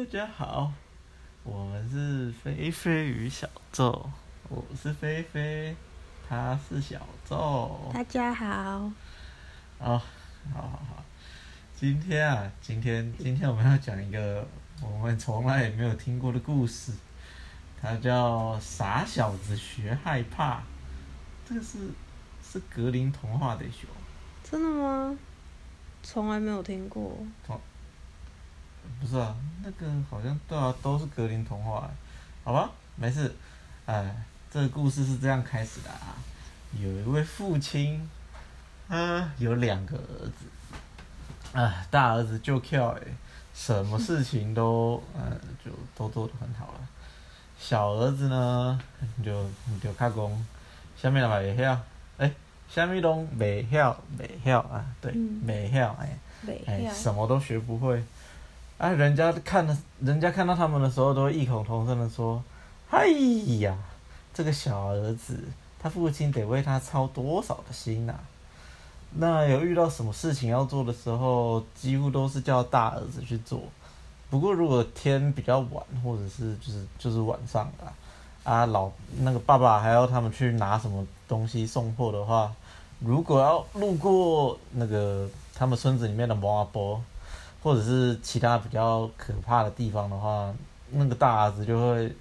大家好，我们是菲菲与小宙，我是菲菲，他是小宙。大家好，哦，好好好，今天啊，今天今天我们要讲一个我们从来也没有听过的故事，它叫《傻小子学害怕》，这个是是格林童话的熊。真的吗？从来没有听过。不是啊，那个好像对啊，都是格林童话，好吧，没事。哎，这个故事是这样开始的啊，有一位父亲，啊，有两个儿子，啊，大儿子就跳哎，什么事情都呃就都做得很好了，小儿子呢就就卡工，下面的嘛也晓，哎，下面拢未晓未晓啊，对，未晓哎，哎，什么都学不会。哎，人家看的，人家看到他们的时候，都异口同声的说：“哎呀，这个小儿子，他父亲得为他操多少的心呐！”那有遇到什么事情要做的时候，几乎都是叫大儿子去做。不过如果天比较晚，或者是就是就是晚上啊，啊老那个爸爸还要他们去拿什么东西送货的话，如果要路过那个他们村子里面的摩阿波。或者是其他比较可怕的地方的话，那个大儿子就会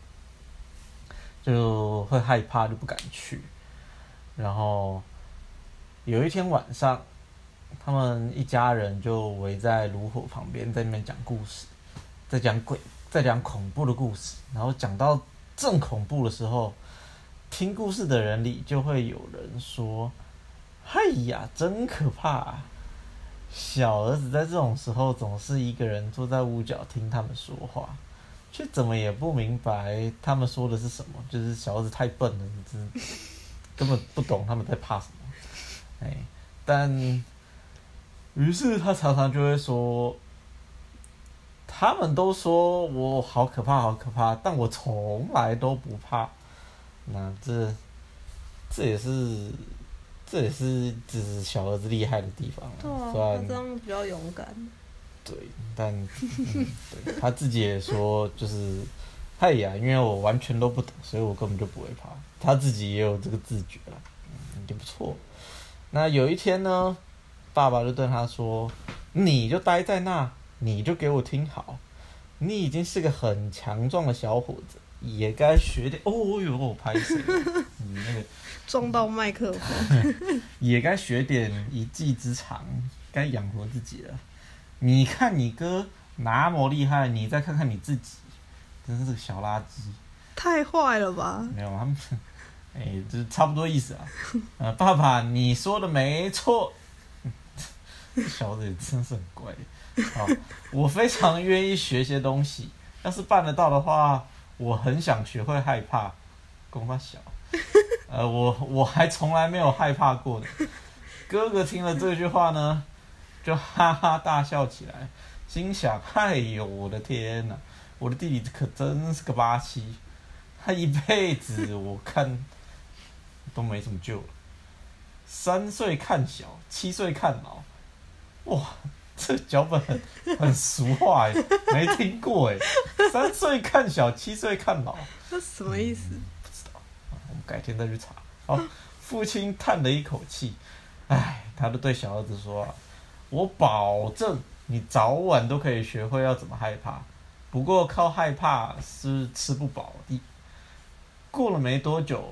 就会害怕，就不敢去。然后有一天晚上，他们一家人就围在炉火旁边，在那边讲故事，在讲鬼，在讲恐怖的故事。然后讲到正恐怖的时候，听故事的人里就会有人说：“哎呀，真可怕！”小儿子在这种时候总是一个人坐在屋角听他们说话，却怎么也不明白他们说的是什么。就是小儿子太笨了，你根本不懂他们在怕什么。哎，但于是他常常就会说：“他们都说我好可怕，好可怕，但我从来都不怕。”那这这也是。这也是只是小儿子厉害的地方啊。对啊，他这样比较勇敢。对，但对他自己也说，就是嗨呀，因为我完全都不懂，所以我根本就不会怕。他自己也有这个自觉了，嗯，也不错。那有一天呢，爸爸就对他说：“你就待在那，你就给我听好，你已经是个很强壮的小伙子。”也该学点哦哟，我拍死你那个撞到麦克风，也该学点一技之长，该养活自己了。你看你哥那么厉害，你再看看你自己，真是个小垃圾，太坏了吧？没有他们，哎，这差不多意思啊。呃，爸爸，你说的没错，小子也真是很乖。好，我非常愿意学些东西，要是办得到的话。我很想学会害怕，公发小，呃，我我还从来没有害怕过的。哥哥听了这句话呢，就哈哈大笑起来，心想：哎呦，我的天哪，我的弟弟可真是个八七，他一辈子我看都没什么救了。三岁看小，七岁看老，哇！这脚本很很俗话哎，没听过哎。三岁看小，七岁看老，这什么意思？改天再去查。好，父亲叹了一口气，唉，他就对小儿子说：“，我保证你早晚都可以学会要怎么害怕，不过靠害怕是吃不饱的。”过了没多久，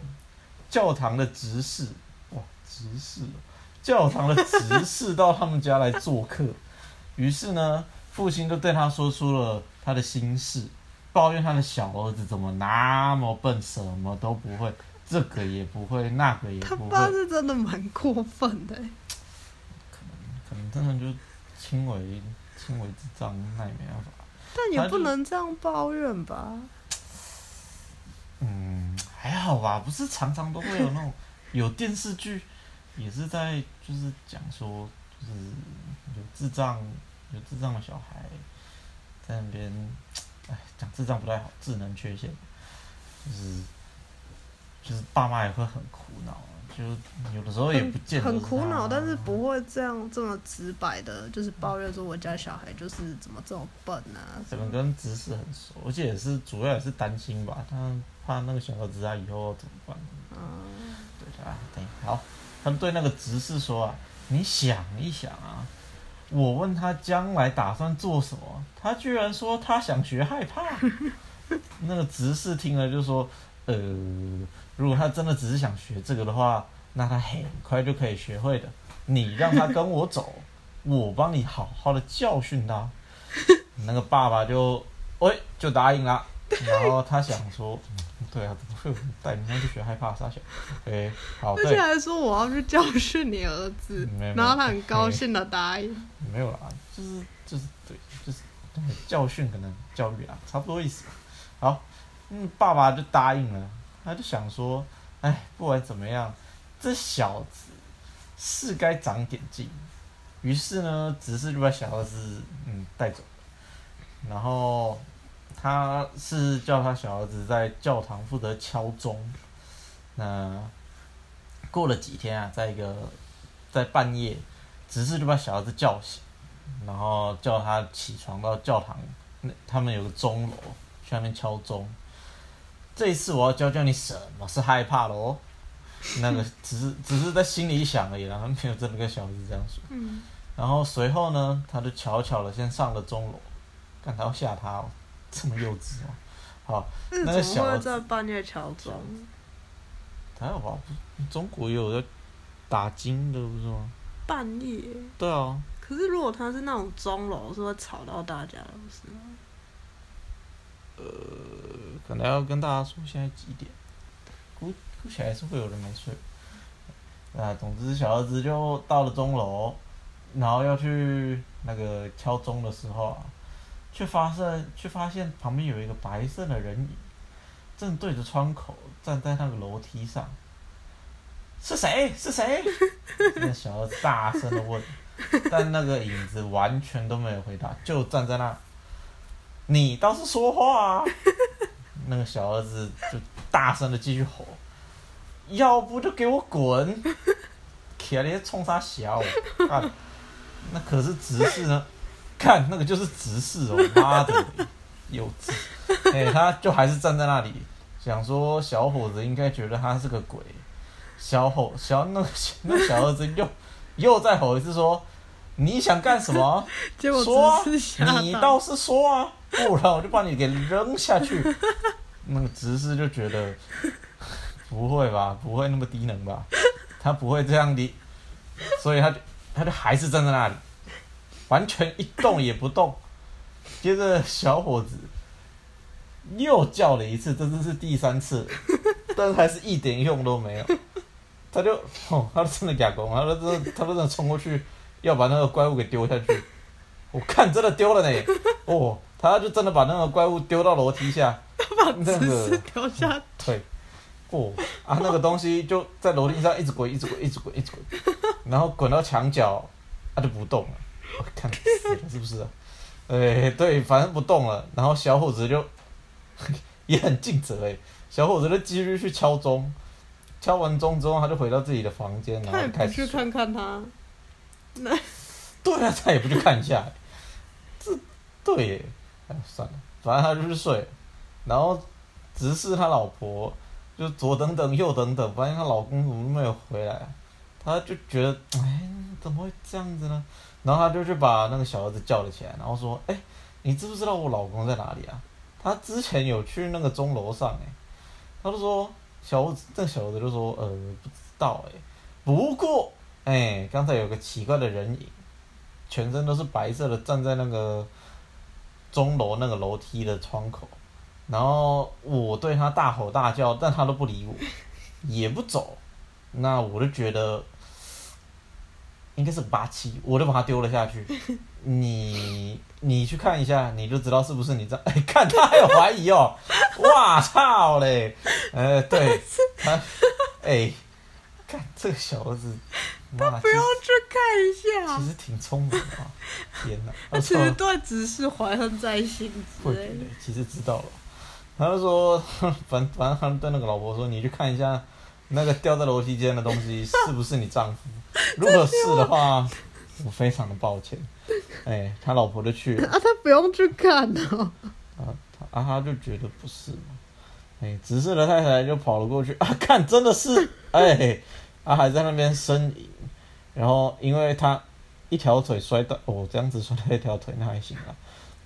教堂的执事，哇，执事，教堂的执事到他们家来做客。于是呢，父亲就对他说出了他的心事，抱怨他的小儿子怎么那么笨，什么都不会，这个也不会，那个也不会。他爸是真的蛮过分的。可能可能真的就轻微轻微智障，那也没办法。但也不能这样抱怨吧？嗯，还好吧，不是常常都会有那种有电视剧也是在就是讲说就是有智障。有智障的小孩在那边，哎，讲智障不太好，智能缺陷，就是就是爸妈也会很苦恼，就是有的时候也不见得很苦恼，但是不会这样这么直白的，就是抱怨说我家小孩就是怎么这么笨啊可能跟执事很熟，而且也是主要也是担心吧，他怕那个小儿子他以后怎么办？嗯，对啊，对，好，他们对那个执事说啊，你想一想啊，我问他将来打算做什么，他居然说他想学害怕。那个执事听了就说，呃，如果他真的只是想学这个的话，那他很快就可以学会的。你让他跟我走，我帮你好好的教训他。那个爸爸就，喂，就答应了。然后他想说，嗯，对啊，怎么会有人带人家去学害怕傻小？哎，好，而且对，还说我要去教训你儿子，然后他很高兴的答应。没有啦，就是就是对，就是教训可能教育啊，差不多意思。好，嗯，爸爸就答应了，他就想说，哎，不管怎么样，这小子是该长点劲。于是呢，执事就把小儿子嗯带走，然后他是叫他小儿子在教堂负责敲钟。那过了几天啊，在一个在半夜，执事就把小儿子叫醒，然后叫他起床到教堂，那他们有个钟楼，去那边敲钟。这一次我要教教你什么是害怕喽。那个 只是只是在心里想而已啦，他没有真的跟小孩子这样说。嗯，然后随后呢，他就悄悄的先上了钟楼，看他要吓他哦，这么幼稚哦。好，那个小孩在半夜敲钟？还好吧，不中国也有在打金的，不是吗？半夜？对啊，可是如果他是那种钟楼，是会吵到大家的，不是吗？呃可能要跟大家说现在几点，估估计还是会有人没睡。啊，总之小儿子就到了钟楼，然后要去那个敲钟的时候啊，却发现却发现旁边有一个白色的人影，正对着窗口站在那个楼梯上。是谁？是谁？那小儿子大声的问，但那个影子完全都没有回答，就站在那。你倒是说话啊！那个小儿子就大声的继续吼：“要不就给我滚！”起来冲他小，看，那可是直视呢？看那个就是直视哦，妈的，幼稚！哎、他就还是站在那里，想说小伙子应该觉得他是个鬼。小吼小那个那小儿子又又再吼一次说：“你想干什么？” 结果说。你倒是说啊，不然我就把你给扔下去。那个执事就觉得 不会吧，不会那么低能吧，他不会这样的，所以他就他就还是站在那里，完全一动也不动。接着小伙子又叫了一次，这次是第三次，但是还是一点用都没有。他就哦，他真的假公，他就真的他就真的冲过去要把那个怪物给丢下去。我看真的丢了呢，哦，他就真的把那个怪物丢到楼梯下，把那知识个丢下，对，哦啊，那个东西就在楼梯上一直滚，一直滚，一直滚，一直滚，然后滚到墙角，它、就不动了。我看死了是不是啊？哎，对，反正不动了。然后小伙子就 也很尽责哎，小伙子就继续去敲钟，敲完钟之后，他就回到自己的房间，然后开始去看看他。对啊，他也不去看一下，这对耶，哎算了，反正他就去睡，然后直视他老婆就左等等右等等，发现他老公怎么没有回来、他就觉得哎怎么会这样子呢？然后他就去把那个小儿子叫了起来，然后说哎你知不知道我老公在哪里啊？他之前有去那个钟楼上哎，他就说小儿子，这小儿子就说呃不知道哎，不过哎刚才有个奇怪的人影。全身都是白色的，站在那个钟楼那个楼梯的窗口，然后我对他大吼大叫，但他都不理我，也不走，那我就觉得应该是八七，我就把他丢了下去。你你去看一下，你就知道是不是你这样。哎，看他还有怀疑哦，哇操嘞！呃，对他，哎，看这个小子，妈不用去看一下其。实挺聪明的啊！天哪，他其实对只是怀恨在心之类的。其实知道了，他就说，反反正他对那个老婆说，你去看一下那个掉在楼梯间的东西 是不是你丈夫？如果是的话，我非常的抱歉。哎，他老婆就去了。啊，他不用去看哦。啊，他啊，他就觉得不是嘛。哎，直视的太太就跑了过去啊，看真的是，哎，他还在那边呻吟。然后因为他一条腿摔断，哦，这样子摔断一条腿那还行啊。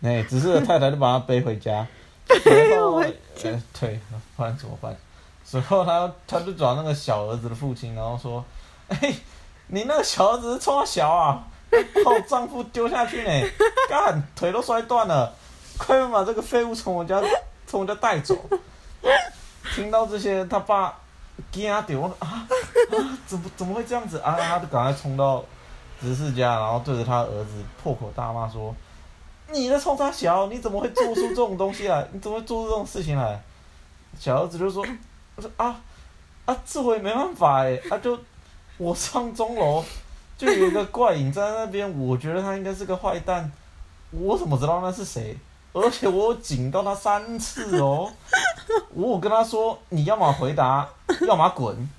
哎，执事的太太就把他背回家。背回家。对，不然怎么办？随后他他就找那个小儿子的父亲，然后说：“哎，你那个小儿子是冲小啊，把我丈夫丢下去呢，干腿都摔断了，快把这个废物从我家从我家带走。”听到这些，他爸惊掉啊啊！怎么怎么会这样子啊？他就赶快冲到执事家，然后对着他儿子破口大骂说：“你的冲他小，你怎么会做出这种东西来？你怎么会做出这种事情来？”小儿子就说。我说啊啊，这我也没办法哎，啊就我上钟楼，就有一个怪影在那边，我觉得他应该是个坏蛋，我怎么知道那是谁？而且我警告他三次哦，我跟他说你要么回答，要么滚。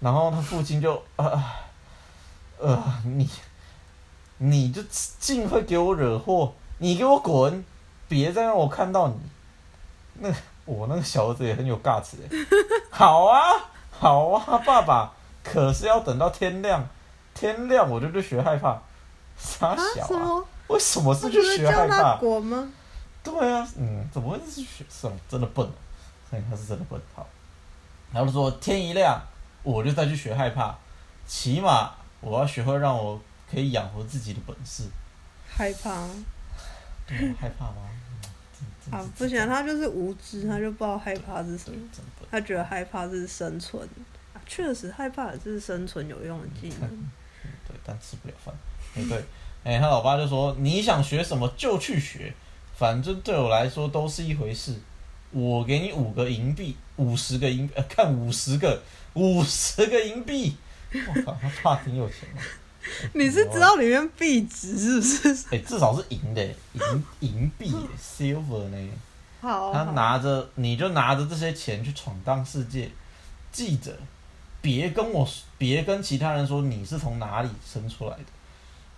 然后他父亲就啊呃你你就尽会给我惹祸，你给我滚，别再让我看到你。那。我那个小儿子也很有尬词哎，好啊，好啊，爸爸，可是要等到天亮，天亮我就去学害怕，傻小啊，为什么是去学害怕？对啊，嗯，怎么会是学？生真的笨，他是真的笨。好，然后说天一亮我就再去学害怕，起码我要学会让我可以养活自己的本事。害怕？对，害怕吗？啊，不行，他就是无知，他就不知道害怕是什么，他觉得害怕是生存，啊，确实害怕也是生存有用的技能。对，但吃不了饭。哎，对，哎，他老爸就说：“你想学什么就去学，反正对我来说都是一回事。我给你五个银币，五十个银，呃，看五十个，五十个银币。我靠，他爸挺有钱的。”你是知道里面币值是不是？哎，至少是银的，银银币，silver 呢？好。他拿着，你就拿着这些钱去闯荡世界。记着，别跟我，别跟其他人说你是从哪里生出来的。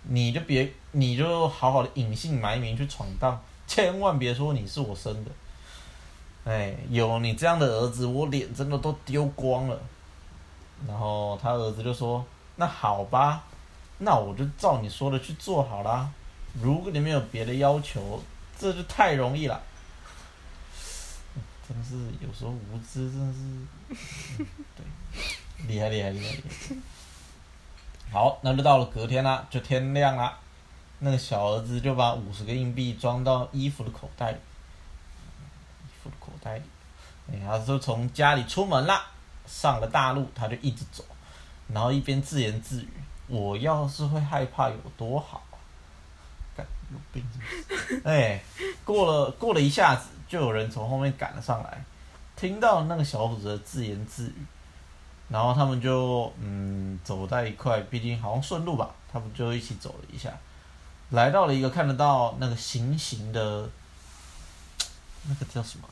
你就别，你就好好的隐姓埋名去闯荡，千万别说你是我生的。哎，有你这样的儿子，我脸真的都丢光了。然后他儿子就说：“那好吧。”那我就照你说的去做好啦。如果你没有别的要求，这就太容易了。真是有时候无知，真是，对，厉害厉害厉害厉害。好，那就到了隔天啦，就天亮啦。那个小儿子就把五十个硬币装到衣服的口袋里，衣服的口袋里。哎，他就从家里出门啦，上了大路，他就一直走，然后一边自言自语。我要是会害怕有多好！有病是不是？哎，过了过了一下子，就有人从后面赶了上来，听到那个小伙子的自言自语，然后他们就嗯走在一块，毕竟好像顺路吧，他们就一起走了一下，来到了一个看得到那个行刑的，那个叫什么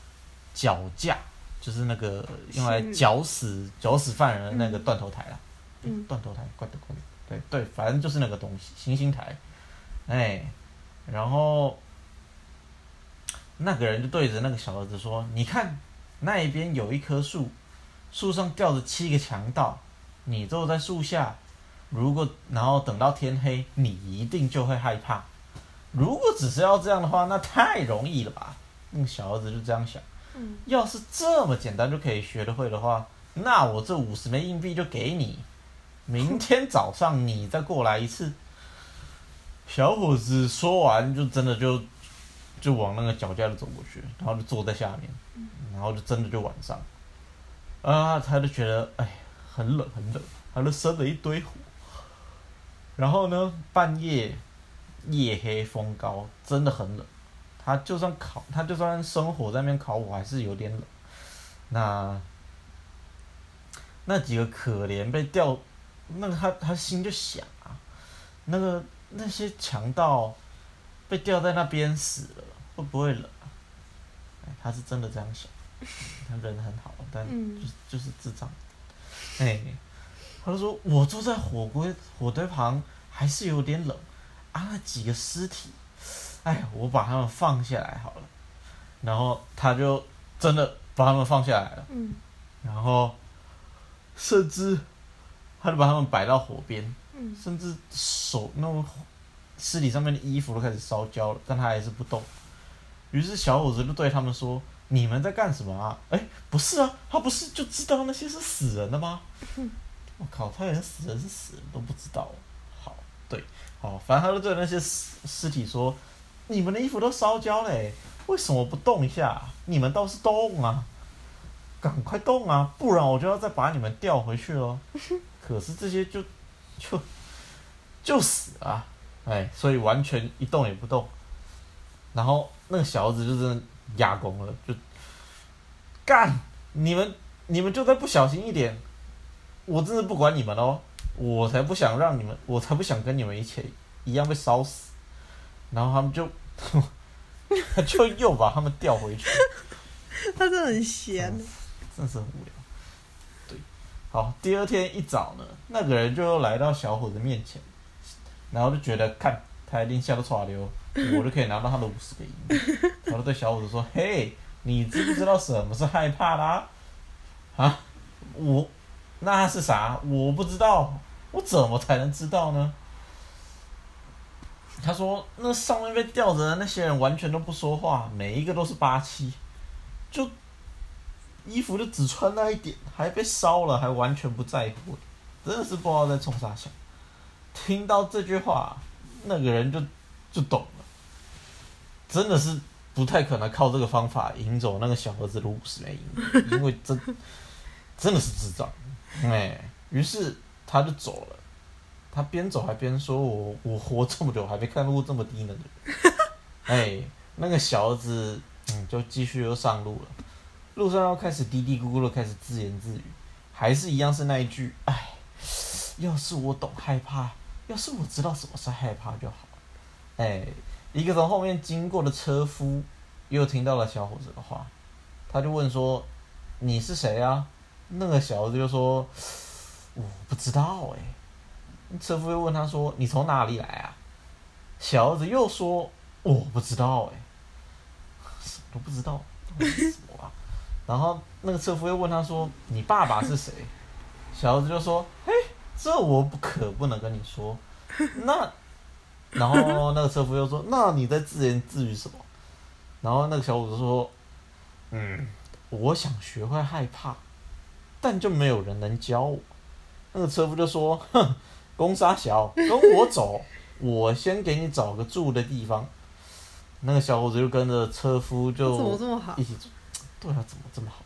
绞架，就是那个用来绞死绞死犯人的那个断头台啦，嗯，断头台，怪的怪的。对对，反正就是那个东西，行刑台，哎，然后那个人就对着那个小儿子说：“你看，那一边有一棵树，树上吊着七个强盗，你坐在树下，如果然后等到天黑，你一定就会害怕。如果只是要这样的话，那太容易了吧？”那个小儿子就这样想：“要是这么简单就可以学得会的话，那我这五十枚硬币就给你。”明天早上你再过来一次。小伙子说完，就真的就就往那个脚架就走过去，然后就坐在下面，然后就真的就晚上，啊，他就觉得哎很冷很冷，他就生了一堆火。然后呢，半夜夜黑风高，真的很冷。他就算烤，他就算生火在那边烤火，还是有点冷。那那几个可怜被吊。那个他他心就想啊，那个那些强盗被吊在那边死了，会不会冷？他是真的这样想，他人很好，但就是就是智障。哎，他就说我坐在火锅火堆旁还是有点冷啊，那几个尸体，哎，我把他们放下来好了。然后他就真的把他们放下来了。嗯。然后，甚至他就把他们摆到火边。嗯。甚至手那种尸体上面的衣服都开始烧焦了，但他还是不动。于是小伙子就对他们说：“你们在干什么啊？”哎，不是啊，他不是就知道那些是死人的吗？我靠，他连死人是死人都不知道。好，对，好，反正他就对那些尸尸体说：“你们的衣服都烧焦嘞，为什么不动一下？你们倒是动啊，赶快动啊，不然我就要再把你们调回去喽。”可是这些就就就死啊，哎，所以完全一动也不动。然后那个小子就真的压工了，就干你们，你们就再不小心一点，我真的不管你们哦，我才不想让你们，我才不想跟你们一起一样被烧死。然后他们就，他 就又把他们调回去。他真的很闲，真的是很无聊。对，好，第二天一早呢，那个人就又来到小伙子面前，然后就觉得看他一定下得耍溜。我就可以拿到他的五十个银，然后对小伙子说：“嘿，你知不知道什么是害怕啦？啊，我那是啥？我不知道，我怎么才能知道呢？”他说：“那上面被吊着的那些人完全都不说话，每一个都是八七，就衣服就只穿那一点，还被烧了，还完全不在乎，真的是不知道在冲啥想。”听到这句话，那个人就就懂。真的是不太可能靠这个方法赢走那个小儿子的五十枚银，因为真真的是智障，哎，于是他就走了，他边走还边说：“我我活这么久还没看到过这么低能的。”哎，那个小儿子嗯就继续又上路了，路上又开始嘀嘀咕咕的开始自言自语，还是一样是那一句：“哎，要是我懂害怕，要是我知道什么是害怕就好哎。一个从后面经过的车夫又听到了小伙子的话，他就问说：“你是谁啊？”那个小子就说：“我不知道哎。”车夫又问他说：“你从哪里来啊？”小伙子又说：“我不知道哎，什么都不知道，什么啊？”然后那个车夫又问他说：“你爸爸是谁？”小伙子就说：“嘿，这我不可不能跟你说。”那。然后那个车夫又说：“那你在自言自语什么？”然后那个小伙子说：“嗯，我想学会害怕，但就没有人能教我。”那个车夫就说：“哼，公沙小，跟我走，我先给你找个住的地方。”那个小伙子就跟着车夫就怎么这么好一起住。对啊，怎么这么好？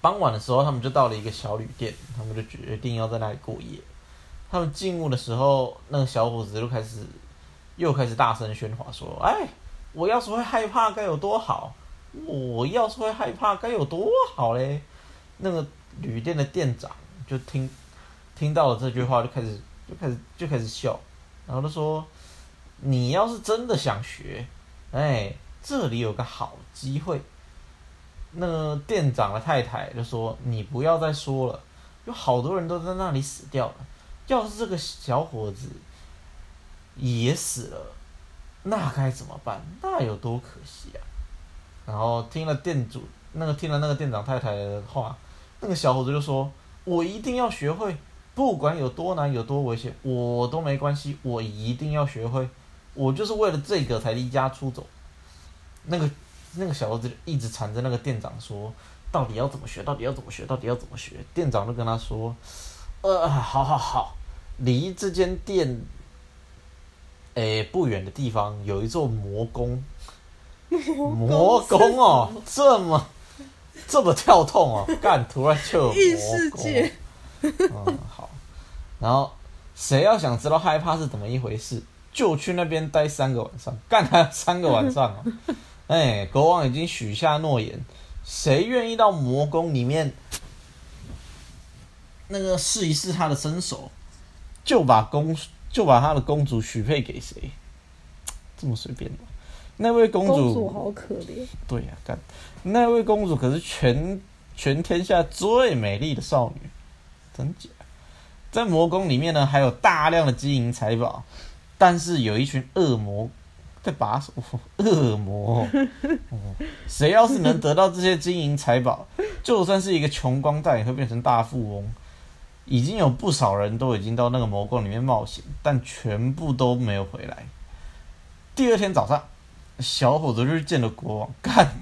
傍晚的时候，他们就到了一个小旅店，他们就决定要在那里过夜。他们进屋的时候，那个小伙子就开始，又开始大声喧哗说：“哎，我要是会害怕该有多好！我要是会害怕该有多好嘞！”那个旅店的店长就听听到了这句话，就开始就开始就开始笑，然后就说：“你要是真的想学，哎，这里有个好机会。”那个店长的太太就说：“你不要再说了，有好多人都在那里死掉了。”要是这个小伙子也死了，那该怎么办？那有多可惜啊！然后听了店主那个听了那个店长太太的话，那个小伙子就说：“我一定要学会，不管有多难有多危险，我都没关系，我一定要学会。我就是为了这个才离家出走。”那个那个小伙子一直缠着那个店长说：“到底要怎么学？到底要怎么学？到底要怎么学？”店长就跟他说：“呃，好好好。”离这间店，诶不远的地方有一座魔宫。魔宫哦，这么这么跳痛哦，干突然就有魔宫。嗯，好。然后谁要想知道害怕是怎么一回事，就去那边待三个晚上，干他三个晚上哦。哎，国王已经许下诺言，谁愿意到魔宫里面，那个试一试他的身手。就把公就把他的公主许配给谁？这么随便吗？那位公主好可怜。对呀，干那位公主可是全全天下最美丽的少女，真假？在魔宫里面呢，还有大量的金银财宝，但是有一群恶魔在把守。恶魔，谁要是能得到这些金银财宝，就算是一个穷光蛋，也会变成大富翁。已经有不少人都已经到那个魔宫里面冒险，但全部都没有回来。第二天早上，小伙子就见了国王，干，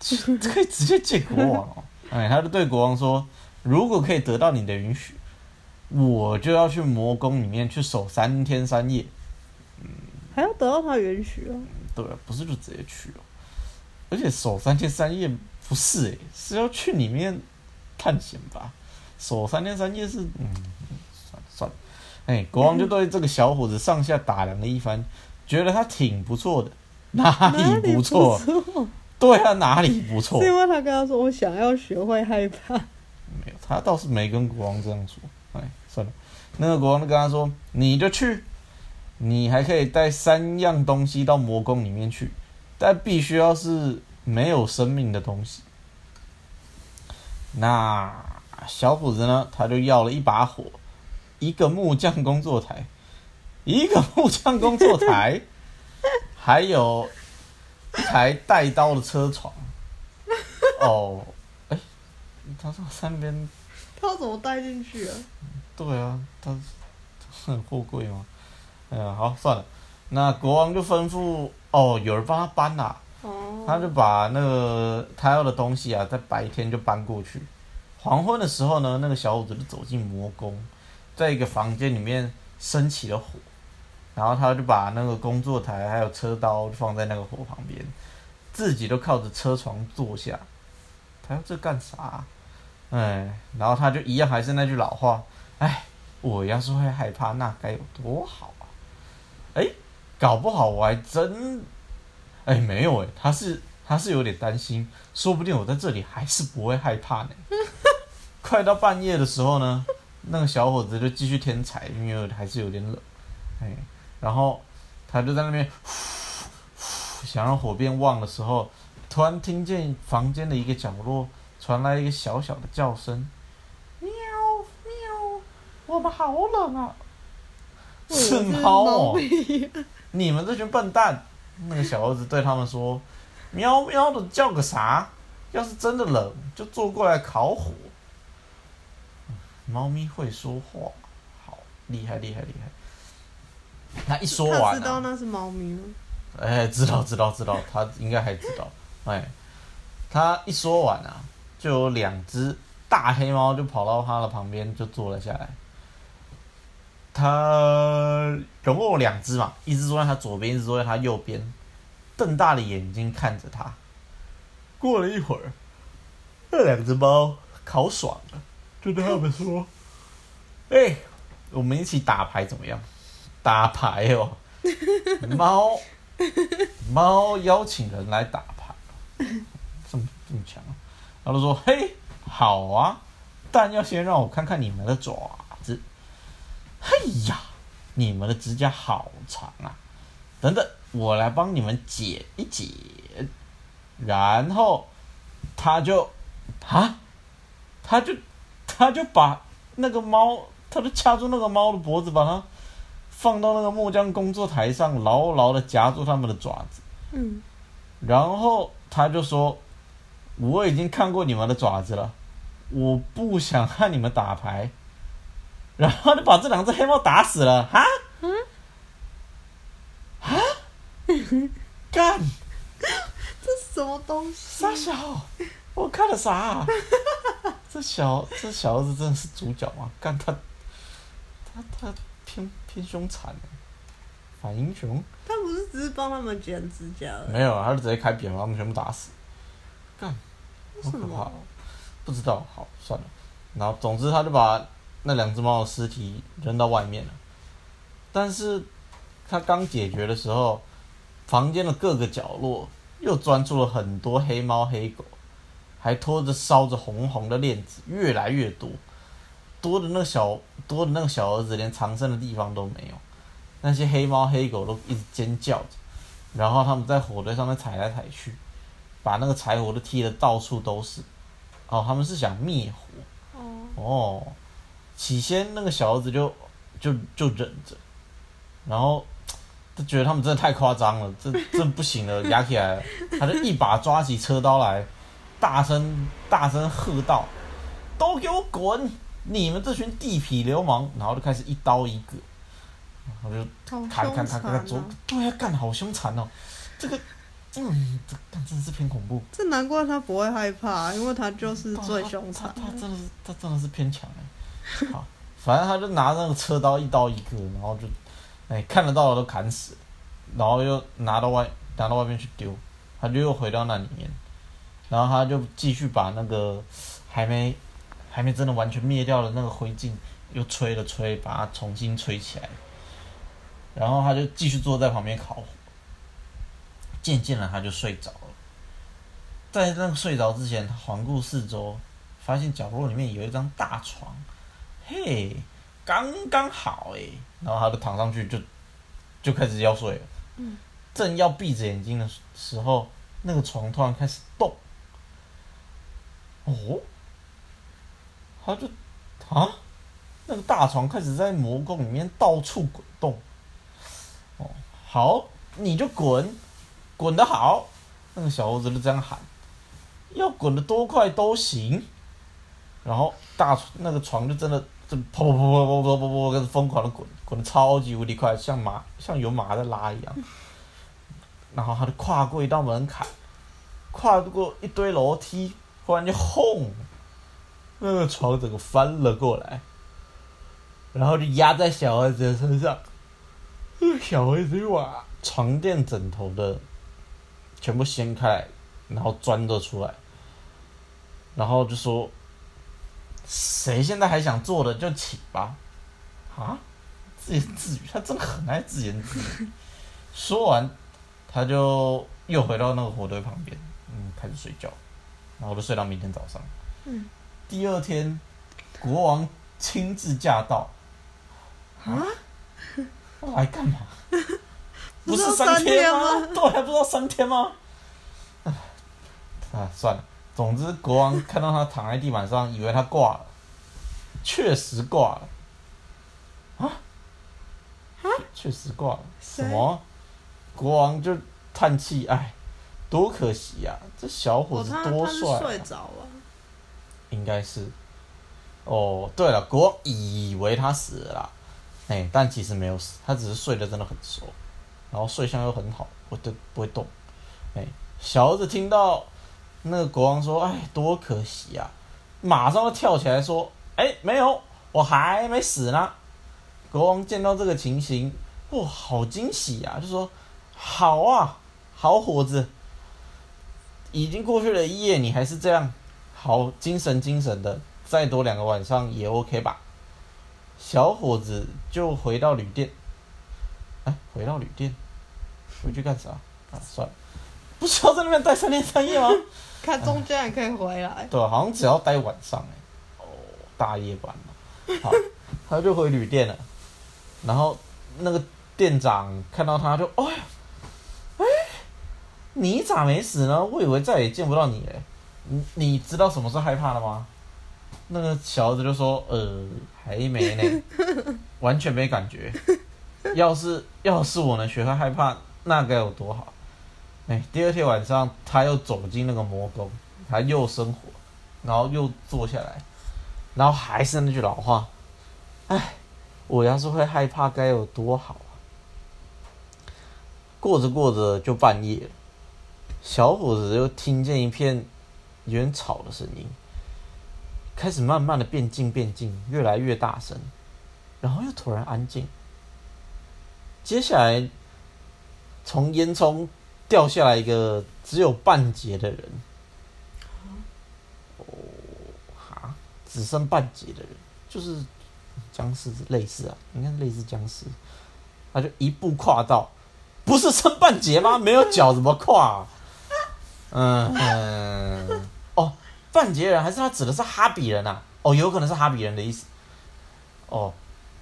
可以直接见国王哦。哎，他就对国王说：“如果可以得到你的允许，我就要去魔宫里面去守三天三夜。”嗯，还要得到他允许哦。对啊，不是就直接去哦。而且守三天三夜不是哎，是要去里面探险吧？守三天三夜是嗯，算了算了，哎，国王就对这个小伙子上下打量了一番，觉得他挺不错的，哪里不错？对啊，哪里不错？是因为他跟他说我想要学会害怕。没有，他倒是没跟国王这样说。哎，算了，那个国王就跟他说，你就去，你还可以带三样东西到魔宫里面去，但必须要是没有生命的东西。那。小伙子呢，他就要了一把火，一个木匠工作台，一个木匠工作台，还有一台带刀的车床。哦，哎，他说三边，他怎么带进去啊？对啊，他很货柜吗？哎呀，好算了，那国王就吩咐哦，有人帮他搬啦。哦，他就把那个他要的东西啊，在白天就搬过去。黄昏的时候呢，那个小伙子就走进魔宫，在一个房间里面升起了火，然后他就把那个工作台还有车刀放在那个火旁边，自己都靠着车床坐下。他要这干啥？哎，然后他就一样还是那句老话，哎，我要是会害怕，那该有多好啊！哎，搞不好我还真，哎，没有哎，他是他是有点担心，说不定我在这里还是不会害怕呢。快到半夜的时候呢，那个小伙子就继续添柴，因为还是有点冷，哎，然后他就在那边想让火变旺的时候，突然听见房间的一个角落传来一个小小的叫声：“喵喵，我们好冷啊！”是猫哦，你们这群笨蛋！那个小猴子对他们说：“喵喵的叫个啥？要是真的冷，就坐过来烤火。”猫咪会说话，好厉害厉害厉害！他一说完，知道那是猫咪吗？哎，知道知道知道，他应该还知道。哎，他一说完啊，就有两只大黑猫就跑到他的旁边，就坐了下来。他总共有两只嘛，一只坐在他左边，一只坐在他右边，瞪大了眼睛看着他。过了一会儿，那两只猫烤爽了。就对他们说：“哎，我们一起打牌怎么样？打牌哦，猫猫邀请人来打牌，这么这么强。然后说：嘿，好啊，但要先让我看看你们的爪子。嘿呀，你们的指甲好长啊！等等，我来帮你们剪一剪。然后他就啊，他就。”他就把那个猫，他就掐住那个猫的脖子，把它放到那个木匠工作台上，牢牢的夹住他们的爪子。嗯。然后他就说：“我已经看过你们的爪子了，我不想和你们打牌。”然后就把这两只黑猫打死了。哈？嗯。啊？干！这什么东西？傻小，我看了啥？这小这小儿子真的是主角吗？干他，他他偏偏凶残，反英雄。他不是只是帮他们剪指甲？没有，他就直接开扁，把他们全部打死。干，好可怕！不知道，好算了。然后总之他就把那两只猫的尸体扔到外面了。但是他刚解决的时候，房间的各个角落又钻出了很多黑猫黑狗。还拖着烧着红红的链子，越来越多，多的那个小多的那个小儿子连藏身的地方都没有。那些黑猫黑狗都一直尖叫着，然后他们在火堆上面踩来踩去，把那个柴火都踢得到处都是。哦，他们是想灭火，哦，起先那个小儿子就就就忍着，然后他觉得他们真的太夸张了，这这不行了，压起来了，他就一把抓起车刀来，大声大声喝道：“都给我滚！你们这群地痞流氓！”然后就开始一刀一个，然后就砍砍砍砍，左对啊，干好凶残哦，这个。嗯，这但真的是偏恐怖。这难怪他不会害怕，因为他就是最凶残。他真的是，他真的是偏强哎。好，反正他就拿那个车刀一刀一个，然后就，哎，看得到的都砍死，然后又拿到外拿到外面去丢，他就又回到那里面，然后他就继续把那个还没还没真的完全灭掉的那个灰烬又吹了吹，把它重新吹起来，然后他就继续坐在旁边烤火。渐渐的，他就睡着了。在那个睡着之前，他环顾四周，发现角落里面有一张大床，嘿，刚刚好哎。然后他就躺上去，就就开始要睡了。嗯。正要闭着眼睛的时候，那个床突然开始动。哦。他就啊，那个大床开始在魔宫里面到处滚动。哦，好，你就滚。滚得好，那个小猴子就这样喊，要滚得多快都行。然后大那个床就真的就砰砰砰砰砰砰砰开始疯狂的滚，滚的超级无敌快，像马像有马在拉一样。然后他就跨过一道门槛，跨过一堆楼梯，忽然就轰，那个床整个翻了过来，然后就压在小孩子的身上，那个小孩子就把床垫枕头的。全部掀开，然后钻了出来，然后就说：“谁现在还想坐的就起吧。”啊，自言自语，他真的很爱自言自语。说完，他就又回到那个火堆旁边，嗯，开始睡觉，然后就睡到明天早上。嗯。第二天，国王亲自驾到。啊？来干嘛？不是三天吗？对还不知道三天吗？啊，算了。总之，国王看到他躺在地板上，以为他挂了，确实挂了。啊？啊？确实挂了。什么？国王就叹气，哎，多可惜呀！这小伙子多帅。睡着了。应该是。哦，对了，国王以为他死了，哎，但其实没有死，他只是睡得真的很熟。然后睡相又很好，不对，不会动。哎，小儿子听到那个国王说：“哎，多可惜啊！”马上就跳起来说：“哎，没有，我还没死呢。”国王见到这个情形，哇，好惊喜啊！就说：“好啊，好伙子，已经过去了一夜，你还是这样好精神精神的，再多两个晚上也 OK 吧？”小伙子就回到旅店。哎，回到旅店。回去干啥？啊，算了，不需要在那边待三天三夜吗？看中间也可以回来。对，好像只要待晚上哎。哦，大夜班嘛。好，他就回旅店了。然后那个店长看到他就，哎呀，哎，你咋没死呢？我以为再也见不到你嘞。你你知道什么是害怕的吗？那个小子就说，呃，还没呢，完全没感觉。要是要是我能学会害怕。那该有多好！哎，第二天晚上，他又走进那个魔宫，他又生火，然后又坐下来，然后还是那句老话：哎，我要是会害怕，该有多好啊！过着过着就半夜了，小伙子又听见一片有点吵的声音，开始慢慢的变近变近，越来越大声，然后又突然安静，接下来。从烟囱掉下来一个只有半截的人，哦，哈，只剩半截的人，就是僵尸类似啊，应该类似僵尸，他就一步跨到，不是剩半截吗？没有脚怎么跨？嗯嗯，哦，半截人还是他指的是哈比人啊？哦，有可能是哈比人的意思。哦，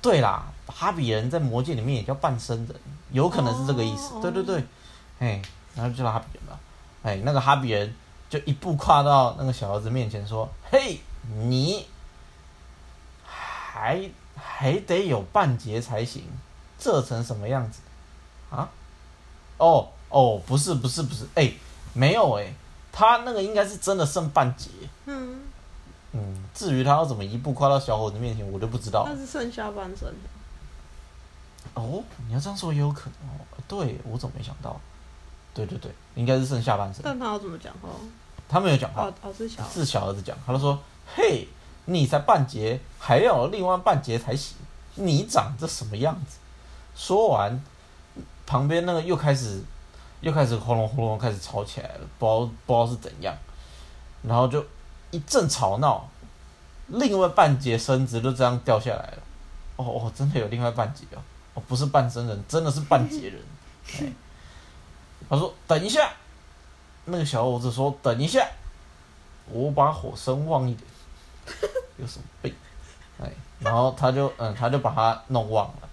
对啦。哈比人在魔界里面也叫半身人，有可能是这个意思。对对对，哎，然后就叫哈比人了。哎，那个哈比人就一步跨到那个小儿子面前说：“嘿，你还还得有半截才行，这成什么样子？啊？哦哦，不是不是不是，哎，没有哎，他那个应该是真的剩半截。嗯。嗯，至于他要怎么一步跨到小伙子面前，我就不知道。那是剩下半身。哦，你要这样说也有可能哦。对，我怎么没想到？对对对，应该是剩下半身。但他要怎么讲话？他没有讲话。哦哦，是小。是小儿子讲，他就说：“嘿，你才半截，还要另外半截才行。你长这什么样子？”说完，旁边那个又开始又开始轰隆轰隆开始吵起来了，不知道不知道是怎样，然后就。一阵吵闹，另外半截身子就这样掉下来了。哦哦，真的有另外半截哦，哦，不是半身人，真的是半截人。他说：“等一下。”那个小伙子说：“等一下，我把火声旺一点。”有什么病？哎，然后他就嗯，他就把它弄旺了。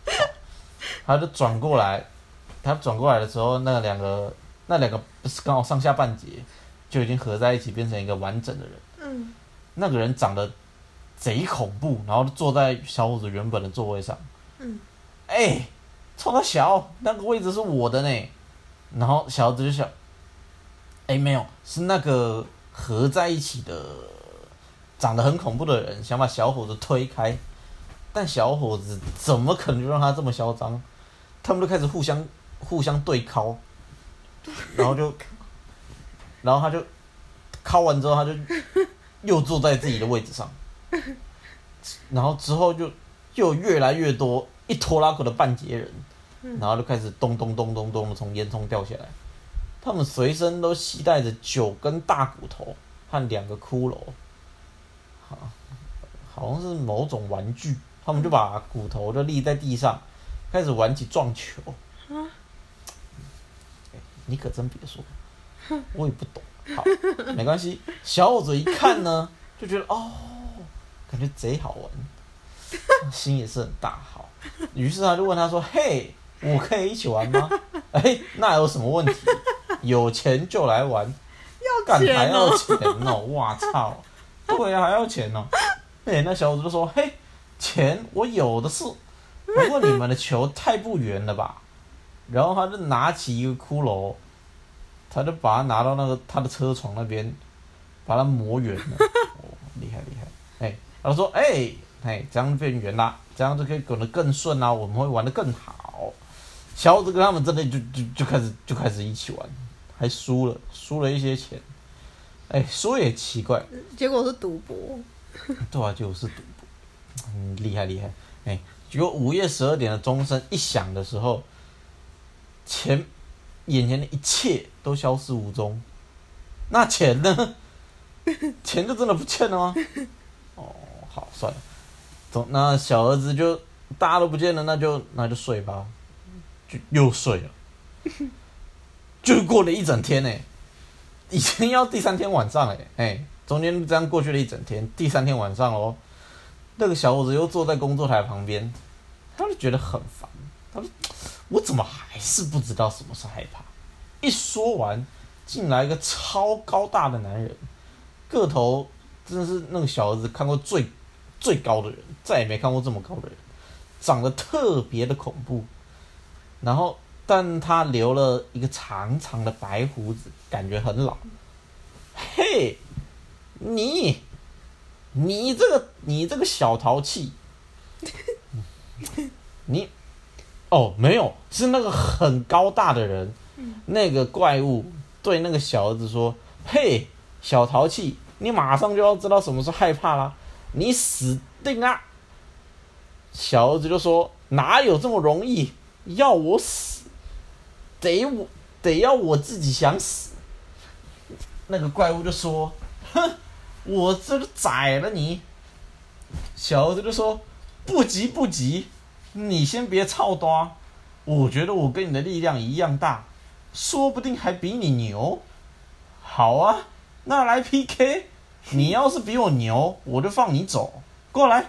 他就转过来，他转过来的时候，那两个那两个不是刚好上下半截就已经合在一起，变成一个完整的人。嗯那个人长得贼恐怖，然后坐在小伙子原本的座位上。嗯，哎，冲他小，那个位置是我的呢。然后小伙子就想，哎，没有，是那个合在一起的，长得很恐怖的人想把小伙子推开，但小伙子怎么可能就让他这么嚣张？他们就开始互相互相对敲，然后就，然后他就敲完之后他就。又坐在自己的位置上，然后之后就就越来越多一拖拉苦的半截人，然后就开始咚咚咚咚咚的从烟囱掉下来。他们随身都携带着九根大骨头和两个骷髅，好，好像是某种玩具。他们就把骨头就立在地上，开始玩起撞球。你可真别说，我也不懂。好，没关系。小伙子一看呢，就觉得哦，感觉贼好玩，心也是很大。好，于是他就问他说：“嘿，我可以一起玩吗？”哎，那有什么问题？有钱就来玩，要钱还要钱哦！我操，对啊，还要钱哦。哎，那小伙子就说：“嘿，钱我有的是，不过你们的球太不圆了吧？”然后他就拿起一个骷髅。他就把它拿到那个他的车床那边，把它磨圆了。哦，厉害厉害！哎，他说：“哎，哎，这样变圆啦，这样就可以滚得更顺啊，我们会玩得更好。”小子跟他们真的就就就开始就开始一起玩，还输了，输了一些钱。哎，输也奇怪，结果是赌博。对啊，结果是赌博。嗯，厉害厉害！哎，结果午夜十二点的钟声一响的时候，前。眼前的一切都消失无踪，那钱呢？钱就真的不见了吗？哦，好，算了，总那小儿子就大家都不见了，那就那就睡吧，就又睡了，就过了一整天呢，已经要第三天晚上了，哎，中间这样过去了一整天，第三天晚上哦，那个小伙子又坐在工作台旁边，他就觉得很烦，他说。我怎么还是不知道什么是害怕？一说完，进来一个超高大的男人，个头真的是那个小儿子看过最最高的人，再也没看过这么高的人，长得特别的恐怖。然后，但他留了一个长长的白胡子，感觉很老。嘿，你，你这个你这个小淘气，你。哦，没有，是那个很高大的人，那个怪物对那个小儿子说：“嘿，小淘气，你马上就要知道什么是害怕啦，你死定了！”小儿子就说：“哪有这么容易？要我死，得我得要我自己想死。”那个怪物就说：“哼，我这就宰了你。”小儿子就说：“不急不急。”你先别操多，我觉得我跟你的力量一样大，说不定还比你牛。好啊，那来 PK。你要是比我牛，我就放你走。过来，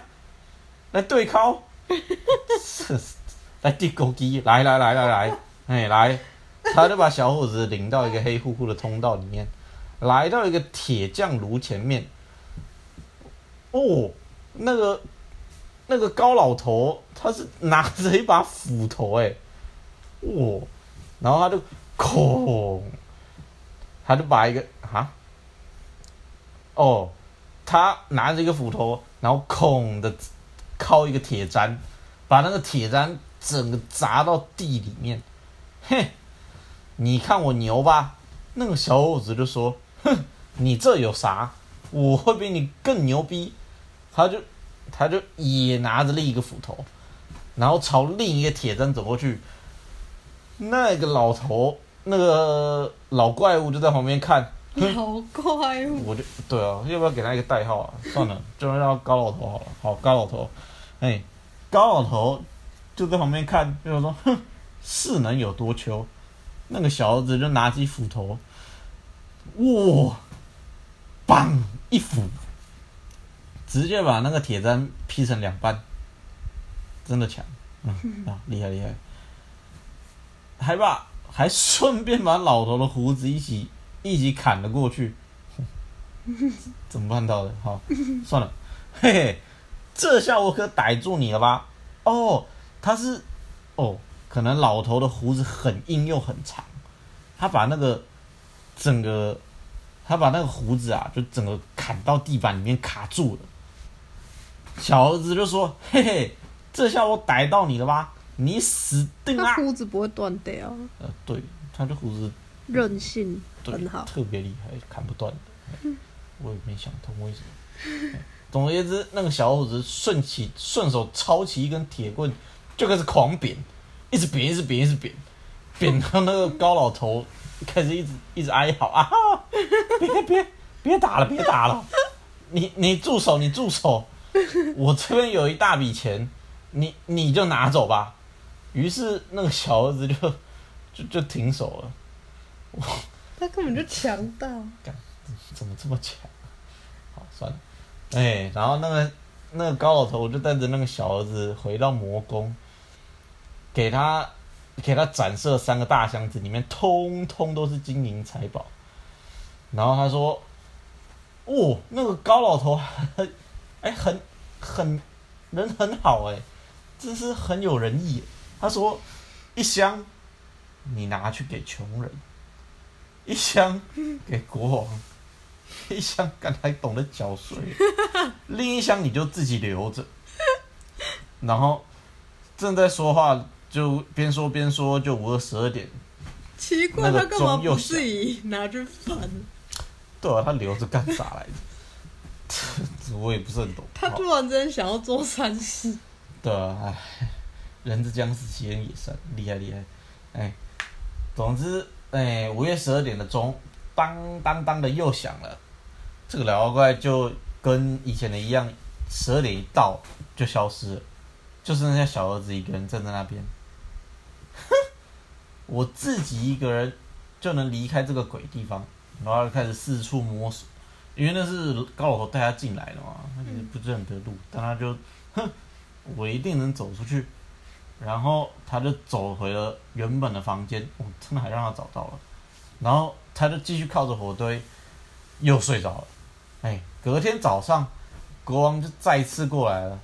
来对敲。来地狗机，来来来来来，哎来，他就把小伙子领到一个黑乎乎的通道里面，来到一个铁匠炉前面。哦，那个。那个高老头他是拿着一把斧头哎，哇，然后他就空，他就把一个啊，哦，他拿着一个斧头，然后空的靠一个铁砧，把那个铁砧整个砸到地里面，嘿，你看我牛吧？那个小伙子就说：“哼，你这有啥？我会比你更牛逼。”他就他就也拿着另一个斧头，然后朝另一个铁砧走过去。那个老头，那个老怪物就在旁边看。老怪物。我就对啊，要不要给他一个代号啊？算了，就让他高老头好了。好，高老头，哎，高老头就在旁边看，就说：“哼，势能有多求？”那个小儿子就拿起斧头，哇，棒一斧，直接把那个铁砧劈成两半，真的强，嗯啊，厉害厉害，还把还顺便把老头的胡子一起一起砍了过去，怎么办到的？好，算了，嘿嘿，这下我可逮住你了吧？哦，他是，哦。可能老头的胡子很硬又很长，他把那个整个，他把那个胡子啊，就整个砍到地板里面卡住了。小儿子就说：“嘿嘿，这下我逮到你了吧？你死定了！”胡子不会断掉。呃，对，他的胡子韧性很好，特别厉害，砍不断的。我也没想通为什么。总而言之，那个小伙子顺起顺手抄起一根铁棍，就开始狂扁。一直扁，一直扁，一直扁，扁到那个高老头开始一直一直哀嚎啊！别别别打了，别打了！你你住手，你住手！我这边有一大笔钱，你你就拿走吧。于是那个小儿子就 就就停手了。他根本就强大。怎么这么强？好，算了。哎，然后那个那个高老头就带着那个小儿子回到魔宫。给他，给他展示了三个大箱子，里面通通都是金银财宝。然后他说：“哦，那个高老头，哎，很很人很好哎，真是很有仁义。”他说：“一箱你拿去给穷人，一箱给国王，一箱刚才懂得缴税，另一箱你就自己留着。”然后正在说话。就边说边说，就五二十二点。奇怪，他干嘛不自己拿去翻？对啊，他留着干啥来着？我也不是很懂。他突然之间想要做善事。对啊，唉，人之将死，其言也善，厉害厉害。哎，总之，哎，五月十二点的钟，当当当的又响了。这个老妖怪就跟以前的一样，十二点一到就消失了，就剩下小儿子一个人站在那边。哼，我自己一个人就能离开这个鬼地方，然后开始四处摸索，因为那是高老头带他进来的嘛，他其实不认得路，但他就，哼，我一定能走出去，然后他就走回了原本的房间，哦，真的还让他找到了，然后他就继续靠着火堆，又睡着了，哎，隔天早上，国王就再次过来了，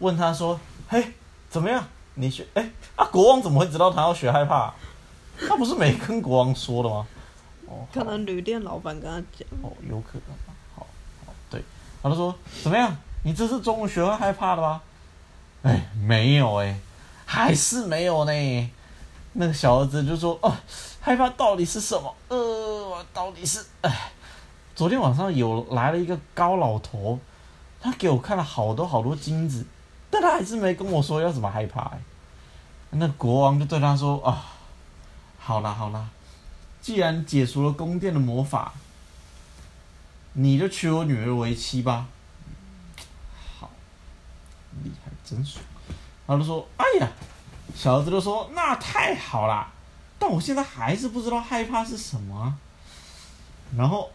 问他说，嘿，怎么样？你学哎啊！国王怎么会知道他要学害怕？他不是没跟国王说的吗？哦，可能旅店老板跟他讲。哦，有可能。好，好，对。他就说：“怎么样？你这次终于学会害怕了吧？”哎，没有哎，还是没有呢。那个小儿子就说：“哦，害怕到底是什么？呃，到底是……哎，昨天晚上有来了一个高老头，他给我看了好多好多金子，但他还是没跟我说要怎么害怕。”那国王就对他说：“啊，好啦好了，既然解除了宫殿的魔法，你就娶我女儿为妻吧。”好，厉害，真爽。他就说：“哎呀，小儿子就说那太好了，但我现在还是不知道害怕是什么。”然后，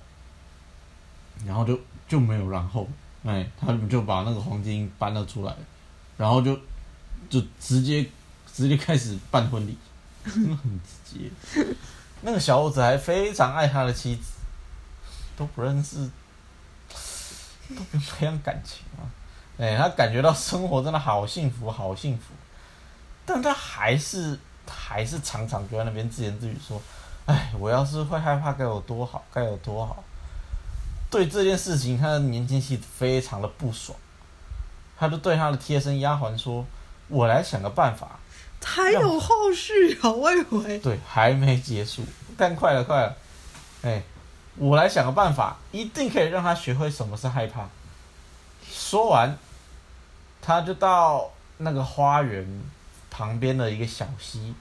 然后就就没有然后，哎，他们就把那个黄金搬了出来，然后就就直接。直接开始办婚礼，真的很直接。那个小伙子还非常爱他的妻子，都不认识，都不培养感情啊。哎，他感觉到生活真的好幸福，好幸福，但他还是还是常常就在那边自言自语说：“哎，我要是会害怕该有多好，该有多好。”对这件事情，他的年轻妻子非常的不爽，他就对他的贴身丫鬟说：“我来想个办法。”还有后续啊，我以为对，还没结束，但快了，快了，哎，我来想个办法，一定可以让他学会什么是害怕。说完，他就到那个花园旁边的一个小溪，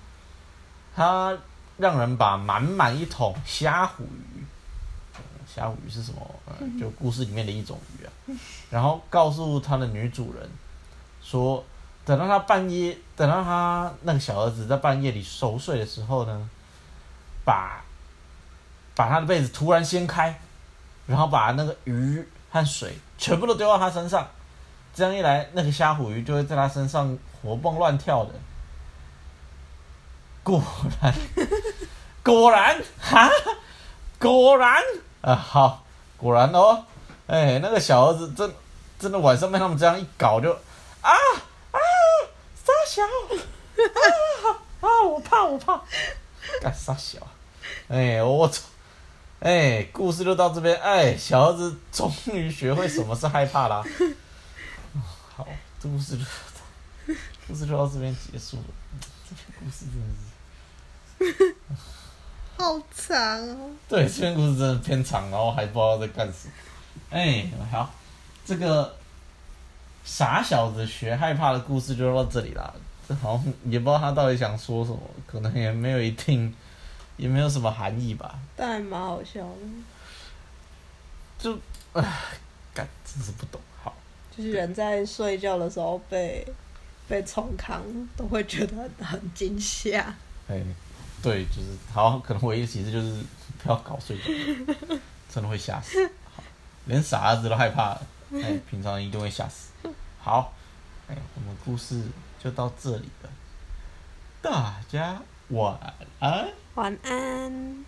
他让人把满满一桶虾虎鱼，虾虎鱼是什么？就故事里面的一种鱼啊，然后告诉他的女主人说。等到他半夜，等到他那个小儿子在半夜里熟睡的时候呢，把把他的被子突然掀开，然后把那个鱼和水全部都丢到他身上，这样一来，那个虾虎鱼就会在他身上活蹦乱跳的。果然，果然，哈，果然啊，好，果然哦，哎，那个小儿子真真的晚上被他们这样一搞就啊。小，啊啊！我怕，我怕，干啥小？哎，我操！哎，故事就到这边。哎，小儿子终于学会什么是害怕啦。好，这故事就，故事就到这边结束了。这篇故事真的是，好长哦。对，这篇故事真的偏长，然后还不知道在干什么。哎，好，这个。傻小子学害怕的故事就到这里啦，这好像也不知道他到底想说什么，可能也没有一定，也没有什么含义吧。但还蛮好笑的。就，唉，干，真是不懂。好。就是人在睡觉的时候被被冲康，都会觉得很惊吓。哎，对，就是好，可能唯一其实就是不要搞睡觉，真的会吓死。连傻子都害怕，哎，平常一定会吓死。好，哎，我们故事就到这里了，大家晚安。晚安。